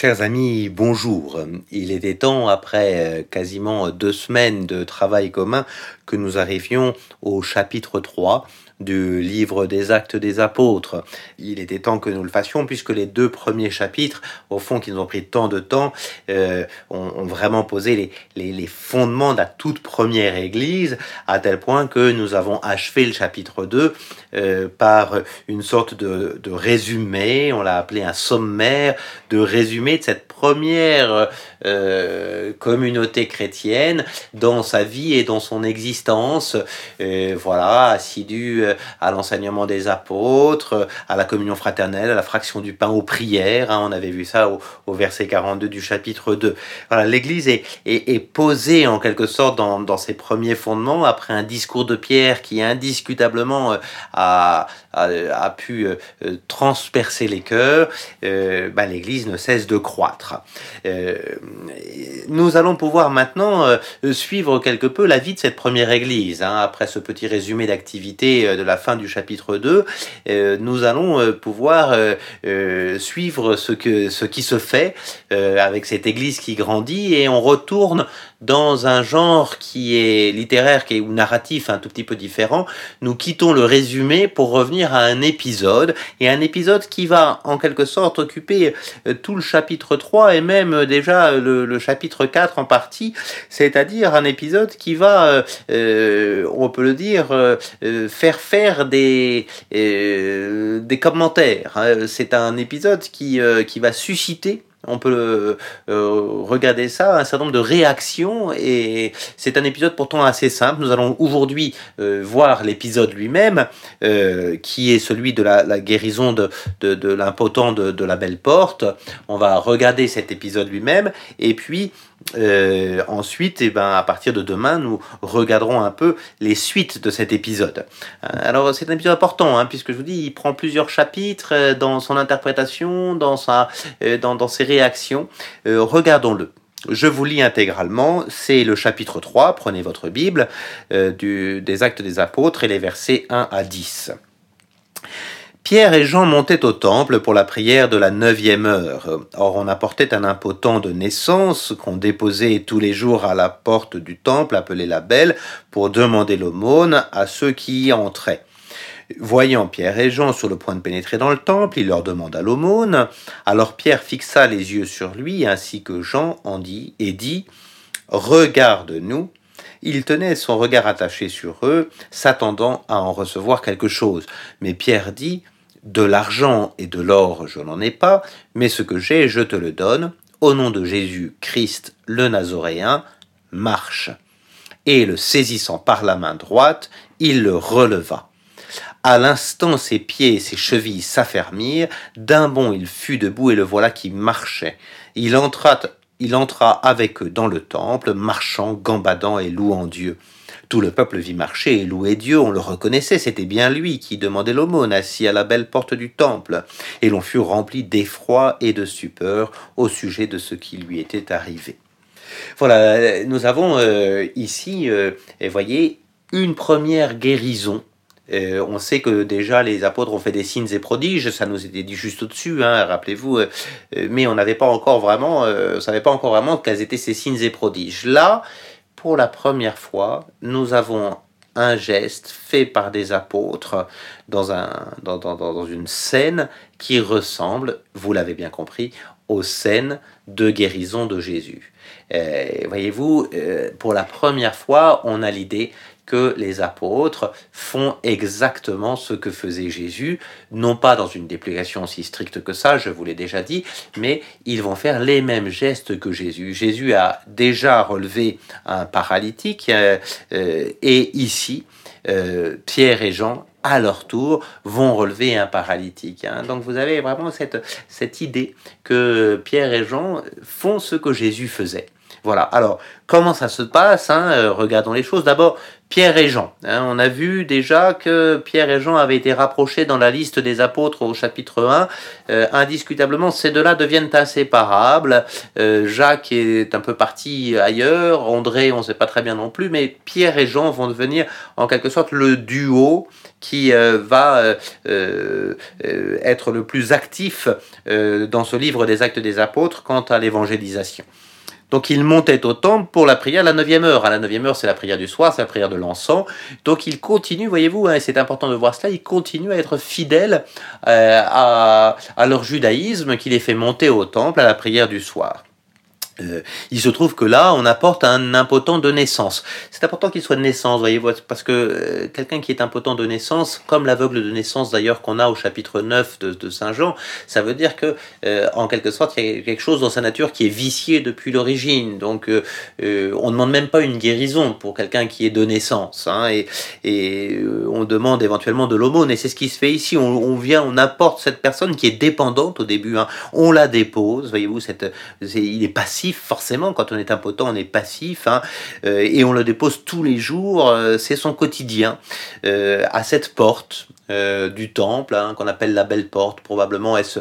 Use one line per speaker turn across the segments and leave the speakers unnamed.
Chers amis, bonjour. Il était temps, après euh, quasiment deux semaines de travail commun, que nous arrivions au chapitre 3 du livre des actes des apôtres. Il était temps que nous le fassions puisque les deux premiers chapitres, au fond, qui nous ont pris tant de temps, euh, ont, vraiment posé les, les, fondements de la toute première Église, à tel point que nous avons achevé le chapitre 2 euh, par une sorte de, de résumé, on l'a appelé un sommaire, de résumé de cette première euh, communauté chrétienne dans sa vie et dans son existence. Euh, voilà, assidu euh, à l'enseignement des apôtres, à la communion fraternelle, à la fraction du pain, aux prières. Hein, on avait vu ça au, verset 42 du chapitre 2. Voilà, l'Église est, posée en quelque sorte dans, ses premiers fondements après un discours de Pierre qui indiscutablement a, a, pu transpercer les cœurs. Ben, L'Église ne cesse de croître nous allons pouvoir maintenant euh, suivre quelque peu la vie de cette première église. Hein. Après ce petit résumé d'activité euh, de la fin du chapitre 2, euh, nous allons pouvoir suivre ce, ce qui se fait avec cette église qui grandit et on retourne dans un genre qui est littéraire qui est, ou narratif un tout petit peu différent. Nous quittons le résumé pour revenir à un épisode et un épisode qui va en quelque sorte occuper tout le chapitre 3 et même déjà le, chapitre 4 en partie, c'est-à-dire un épisode qui va, euh, euh, on peut le dire, euh, faire faire des, des commentaires. Hein. C'est un épisode qui, qui va susciter on peut regarder ça, un certain nombre de réactions, et c'est un épisode pourtant assez simple. Nous allons aujourd'hui voir l'épisode lui-même, qui est celui de la, guérison de, de, l'impotent de, de, la belle porte. On va regarder cet épisode lui-même, et puis euh, ensuite, eh ben, à partir de demain, nous regarderons un peu les suites de cet épisode. Euh, alors, c'est un épisode important, hein, puisque je vous dis, il prend plusieurs chapitres euh, dans son interprétation, dans, sa, dans, dans ses réactions. Regardons-le. Je vous lis intégralement, c'est le chapitre 3, prenez votre Bible, du, des actes des apôtres et les versets 1 à 10. Pierre et Jean montaient au temple pour la prière de la neuvième heure. Or on apportait un impotent de naissance qu'on déposait tous les jours à la porte du temple appelé la Belle pour demander l'aumône à ceux qui y entraient. Voyant Pierre et Jean sur le point de pénétrer dans le temple, il leur demanda l'aumône. Alors Pierre fixa les yeux sur lui ainsi que Jean en dit et dit Regarde-nous. Il tenait son regard attaché sur eux, s'attendant à en recevoir quelque chose. Mais Pierre dit de l'argent et de l'or je n'en ai pas, mais ce que j'ai je te le donne, au nom de Jésus Christ le Nazoréen, marche. Et le saisissant par la main droite, il le releva. À l'instant ses pieds et ses chevilles s'affermirent, d'un bond il fut debout et le voilà qui marchait. Il entra, avec eux dans le temple, marchant, gambadant et louant Dieu. Tout le peuple vit marcher et louer Dieu, on le reconnaissait, c'était bien lui qui demandait l'aumône assis à la belle porte du temple, et l'on fut rempli d'effroi et de stupeur au sujet de ce qui lui était arrivé. Voilà, nous avons euh, ici, euh, voyez, une première guérison euh, on sait que déjà les apôtres ont fait des signes et prodiges, ça nous était dit juste au-dessus, hein, rappelez-vous, mais on n'avait pas encore vraiment, on savait pas encore vraiment quels étaient ces signes et prodiges. Là, pour la première fois, nous avons un geste fait par des apôtres dans, dans, une scène qui ressemble, vous l'avez bien compris, aux scènes de guérison de Jésus. Euh, voyez-vous, euh, pour la première fois, on a l'idée que les apôtres font exactement ce que faisait Jésus, non pas dans une déplication aussi stricte que ça, je vous l'ai déjà dit, mais ils vont faire les mêmes gestes que Jésus. Jésus a déjà relevé un paralytique euh, euh, et ici, euh, Pierre et Jean à leur tour, vont relever un paralytique. Hein. Donc vous avez vraiment cette, cette idée que Pierre et Jean font ce que Jésus faisait. Voilà. Alors, comment ça se passe hein, euh, Regardons les choses. D'abord, Pierre et Jean. Hein. on a vu déjà que Pierre et Jean avaient été rapprochés dans la liste des apôtres au chapitre 1. Euh, indiscutablement, ces deux-là deviennent inséparables. Euh, Jacques est un peu parti ailleurs. André, on ne sait pas très bien non plus. Mais Pierre et Jean vont devenir en quelque sorte le duo qui va être le plus actif dans ce livre des actes des apôtres quant à l'évangélisation. Donc il montait au temple pour la prière à la neuvième heure. À la neuvième heure, c'est la prière du soir, c'est la prière de l'encens. Donc il continue, voyez-vous, hein, et c'est important de voir cela, il continue à être fidèle euh, à, à leur judaïsme qui les fait monter au temple à la prière du soir. Euh, il se trouve que là, on apporte un impotent de naissance. C'est important qu'il soit de naissance, voyez parce que euh, quelqu'un qui est impotent de naissance, comme l'aveugle de naissance d'ailleurs qu'on a au chapitre 9 de, Saint Jean, ça veut dire que, euh, en quelque sorte, il y a quelque chose dans sa nature qui est vicié depuis l'origine. Donc, on ne demande même pas une guérison pour quelqu'un qui est de naissance, hein, et, on demande éventuellement de l'aumône, et c'est ce qui se fait ici. On, vient, on apporte cette personne qui est dépendante au début, hein. on la dépose, voyez-vous, il est passif forcément, quand on est impotent, on est passif, hein, euh, et on le dépose tous les jours, euh, c'est son quotidien, euh, à cette porte, du temple, hein, qu'on appelle la belle porte. Probablement est-ce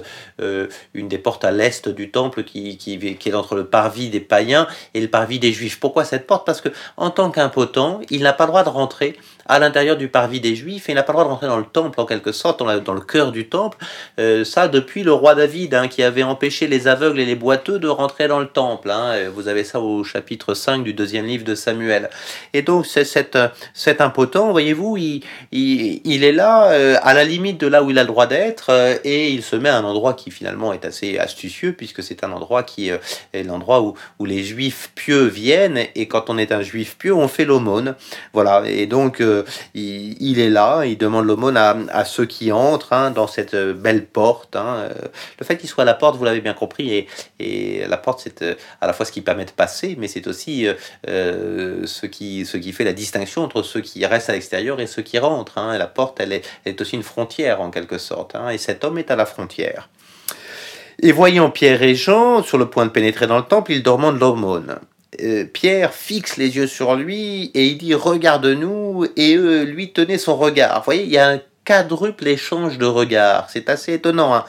une des portes à l'est du temple qui, qui, est entre le parvis des païens et le parvis des juifs. Pourquoi cette porte? Parce que en tant qu'impotent, il n'a pas le droit de rentrer à l'intérieur du parvis des Juifs et il n'a pas le droit de rentrer dans le temple en quelque sorte, dans, le cœur du temple. Euh, ça depuis le roi David hein, qui avait empêché les aveugles et les boiteux de rentrer dans le temple. Hein. Vous avez ça au chapitre 5 du deuxième livre de Samuel. Et donc c'est cet, cet impotent, voyez-vous, il, est là euh, à la limite de là où il a le droit d'être euh, et il se met à un endroit qui finalement est assez astucieux puisque c'est un endroit qui est l'endroit où, où les Juifs pieux viennent et quand on est un Juif pieux, on fait l'aumône. Voilà. Et donc il, est là, il demande l'aumône à, ceux qui entrent hein, dans cette euh, belle porte. Hein. Le fait qu'il soit à la porte, vous l'avez bien compris, et, la porte, c'est euh, à la fois ce qui permet de passer, mais c'est aussi euh, ce, qui, fait la distinction entre ceux qui restent à l'extérieur et ceux qui rentrent. Hein. la porte, elle est, aussi une frontière en quelque sorte, et cet homme est à la frontière. Et voyant Pierre et Jean sur le point de pénétrer dans le temple, il demande l'aumône. Euh, Pierre fixe les yeux sur lui et il dit Regarde-nous, et lui tenaient son regard. Vous voyez, il y a un quadruple échange de regards. C'est assez étonnant. Hein.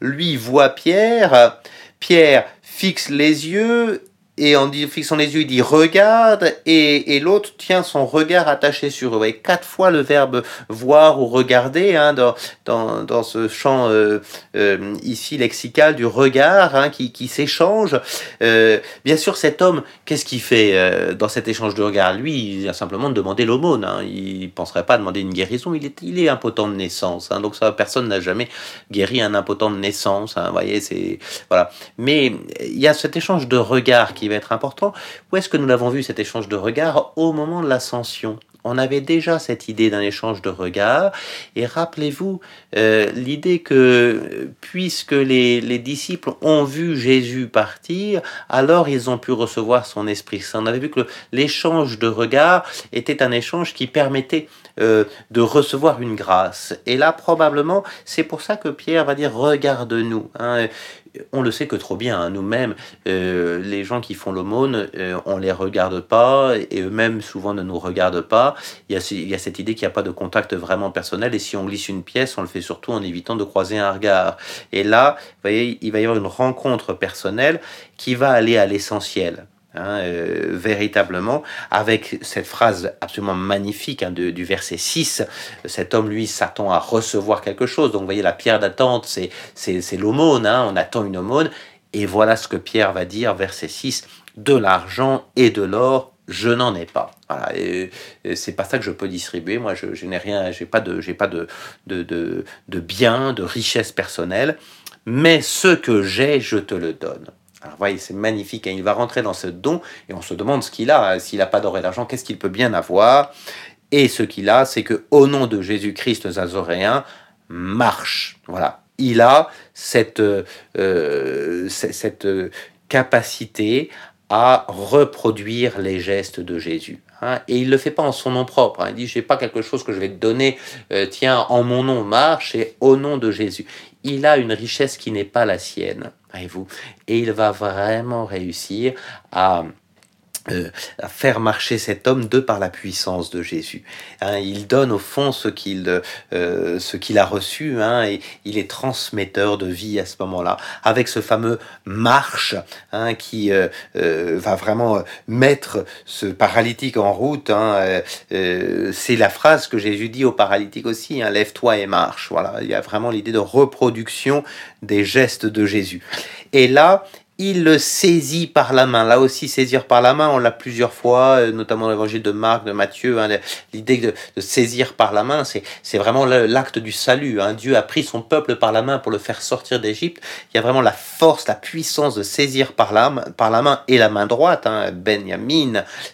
Lui voit Pierre, Pierre fixe les yeux et en fixant les yeux, il dit regarde, et, et l'autre tient son regard attaché sur eux. Et quatre fois le verbe voir ou regarder hein, dans, dans, dans, ce champ euh, euh, ici lexical du regard hein, qui, qui s'échange. Euh, bien sûr, cet homme, qu'est-ce qu'il fait dans cet échange de regard Lui, il a simplement demandé l'aumône. Hein. Il ne penserait pas demander une guérison. Il est, il est impotent de naissance. Hein. donc ça, personne n'a jamais guéri un impotent de naissance. Hein. Voyez, voilà. Mais il y a cet échange de regard qui va être important. Où est-ce que nous l'avons vu cet échange de regards Au moment de l'ascension? On avait déjà cette idée d'un échange de regards. Et rappelez-vous euh, l'idée que puisque les, les, disciples ont vu Jésus partir, alors ils ont pu recevoir son Esprit. On avait vu que l'échange de regards était un échange qui permettait euh, de recevoir une grâce. Et là, probablement, c'est pour ça que Pierre va dire regarde-nous. Hein on le sait que trop bien, hein. nous-mêmes, euh, les gens qui font l'aumône, euh, on les regarde pas, et eux-mêmes souvent ne nous regardent pas. Il y a, il y a cette idée qu'il n'y a pas de contact vraiment personnel, et si on glisse une pièce, on le fait surtout en évitant de croiser un regard. Et là, vous voyez, il va y avoir une rencontre personnelle qui va aller à l'essentiel. Hein, euh, véritablement, avec cette phrase absolument magnifique hein, du verset 6, cet homme, lui, s'attend à recevoir quelque chose. Donc, vous voyez, la pierre d'attente, c'est l'aumône, hein, on attend une aumône. Et voilà ce que Pierre va dire, verset 6, de l'argent et de l'or, je n'en ai pas. Voilà, c'est pas ça que je peux distribuer. Moi, je, n'ai rien, j'ai pas de, j'ai pas de, de, de biens, de richesse personnelle, mais ce que j'ai, je te le donne. Alors, voyez, c'est magnifique. Hein. Il va rentrer dans ce don et on se demande ce qu'il a. S'il n'a pas d'or et d'argent, qu'est-ce qu'il peut bien avoir? Et ce qu'il a, c'est que au nom de Jésus-Christ Zazoréen, marche. Voilà. Il a cette, euh, cette capacité à reproduire les gestes de Jésus. Hein. et il ne le fait pas en son nom propre. Il dit, je n'ai pas quelque chose que je vais te donner, euh, tiens, en mon nom, marche, et au nom de Jésus. Il a une richesse qui n'est pas la sienne vous Et il va vraiment réussir à euh, à faire marcher cet homme de par la puissance de Jésus. Hein, il donne au fond ce qu'il euh, a reçu hein, et il est transmetteur de vie à ce moment-là avec ce fameux marche hein, qui euh, va vraiment mettre ce paralytique en route. C'est la phrase que Jésus dit au paralytique aussi lève-toi et marche. Voilà, il y a vraiment l'idée de reproduction des gestes de Jésus. Et là, il le saisit par la main. Là aussi, saisir par la main, on l'a plusieurs fois, euh, notamment dans l'évangile de Marc, de Matthieu. Hein, L'idée de, saisir par la main, c'est vraiment l'acte du salut. Hein. Dieu a pris son peuple par la main pour le faire sortir d'Égypte. Il y a vraiment la force, la puissance de saisir par la, par la main et la main droite. Hein.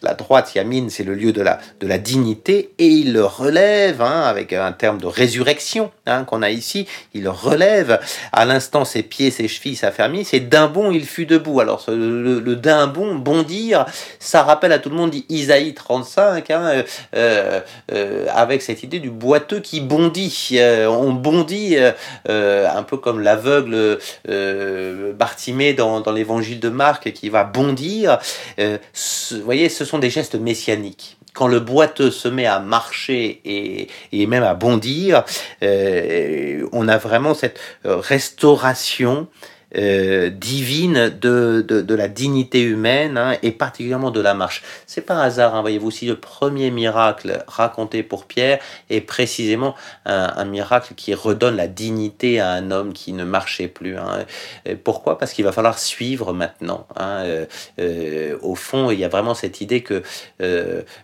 La droite, Yamin, c'est le lieu de la, de la dignité. Et il le relève hein, avec un terme de résurrection qu'on a ici. Il le relève. À l'instant, ses pieds, ses chevilles s'affermissent. Et d'un bond, il debout. Alors le, le bon bondir, ça rappelle à tout le monde Isaïe 35, hein, euh, euh, euh, avec cette idée du boiteux qui bondit. on bondit un peu comme l'aveugle Bartimée dans, dans l'évangile de Marc qui va bondir. vous voyez, ce sont des gestes messianiques quand le boiteux se met à marcher et, et même à bondir, on a vraiment cette restauration euh, divine de, de, la dignité humaine hein, et particulièrement de la marche. C'est pas hasard, hein, voyez-vous, si le premier miracle raconté pour Pierre est précisément un, miracle qui redonne la dignité à un homme qui ne marchait plus. Hein. Pourquoi? Parce qu'il va falloir suivre maintenant. Euh, euh, au fond, il y a vraiment cette idée que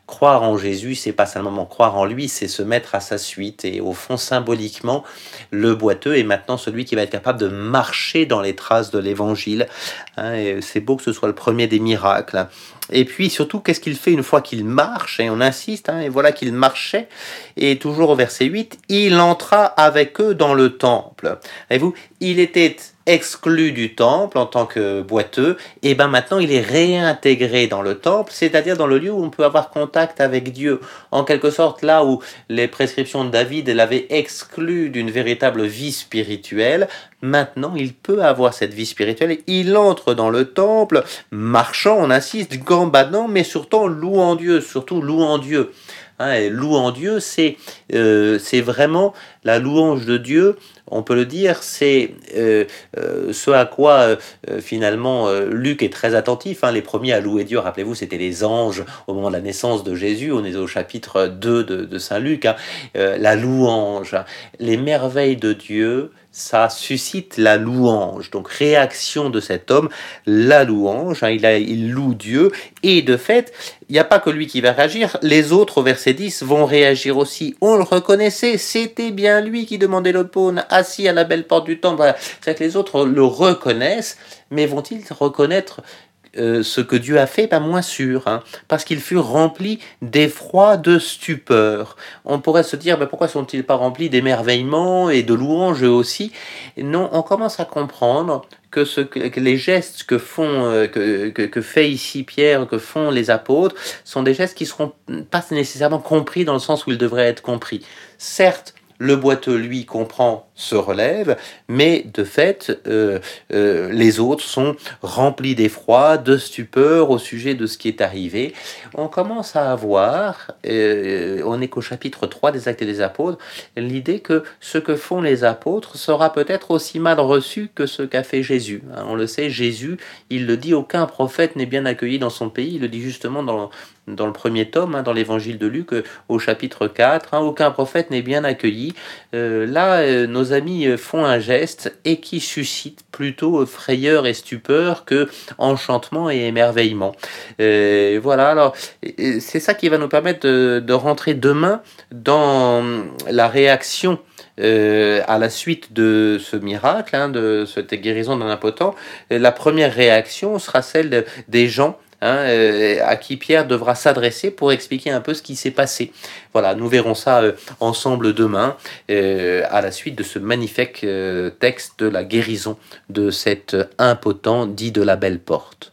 croire en Jésus, c'est pas seulement croire en lui, c'est se mettre à sa suite. Et au fond, symboliquement, le boiteux est maintenant celui qui va être capable de marcher dans les traces de l'évangile. Hein, c'est beau que ce soit le premier des miracles. Et puis surtout, qu'est-ce qu'il fait une fois qu'il marche Et on insiste, hein, et voilà qu'il marchait. Et toujours au verset 8, il entra avec eux dans le temple. Voyez-vous, il était exclu du temple en tant que boiteux, et ben maintenant il est réintégré dans le temple, c'est-à-dire dans le lieu où on peut avoir contact avec Dieu. En quelque sorte, là où les prescriptions de David l'avaient exclu d'une véritable vie spirituelle, maintenant il peut avoir cette vie spirituelle. Il entre dans le temple, marchant, on insiste, gambadant, mais surtout louant Dieu, surtout louant Dieu. Hein, louant Dieu, c'est euh, vraiment la louange de Dieu. On peut le dire, c'est euh, euh, ce à quoi finalement Luc est très attentif. Hein. Les premiers à louer Dieu, rappelez-vous, c'était les anges au moment de la naissance de Jésus. On est au chapitre 2 de, Saint Luc. Hein. la louange, les merveilles de Dieu ça suscite la louange. Donc réaction de cet homme, la louange, hein, il, a, il loue Dieu, et de fait, il n'y a pas que lui qui va réagir, les autres au verset 10 vont réagir aussi. On le reconnaissait, c'était bien lui qui demandait l'aumône, assis à la belle porte du temple. C'est que les autres le reconnaissent, mais vont-ils reconnaître euh, ce que Dieu a fait, pas moins sûr, hein, parce qu'il fut rempli d'effroi, de stupeur. On pourrait se dire, mais pourquoi sont-ils pas remplis d'émerveillement et de louanges aussi? Non, on commence à comprendre que, ce, que les gestes que font, euh, que, que, que, fait ici Pierre, que font les apôtres, sont des gestes qui seront pas nécessairement compris dans le sens où ils devraient être compris. Certes, le boiteux, lui, comprend, se relève, mais de fait, euh, euh, les autres sont remplis d'effroi, de stupeur au sujet de ce qui est arrivé. On commence à avoir, euh, on est qu'au chapitre 3 des Actes des Apôtres, l'idée que ce que font les apôtres sera peut-être aussi mal reçu que ce qu'a fait Jésus. Hein, on le sait, Jésus, il le dit, aucun prophète n'est bien accueilli dans son pays, il le dit justement dans, dans le premier tome, hein, dans l'évangile de Luc, au chapitre 4, hein, aucun prophète n'est bien accueilli. Là, nos amis euh, font un geste et qui suscite plutôt frayeur et stupeur que enchantement et émerveillement. Euh, voilà, alors c'est ça qui va nous permettre de, rentrer demain dans la réaction euh, à la suite de ce miracle, hein, de cette guérison d'un impotent, la première réaction sera celle des gens Hein, euh, à qui Pierre devra s'adresser pour expliquer un peu ce qui s'est passé. Voilà, nous verrons ça euh, ensemble demain, euh, à la suite de ce magnifique texte de la guérison de cet impotent dit de la belle porte.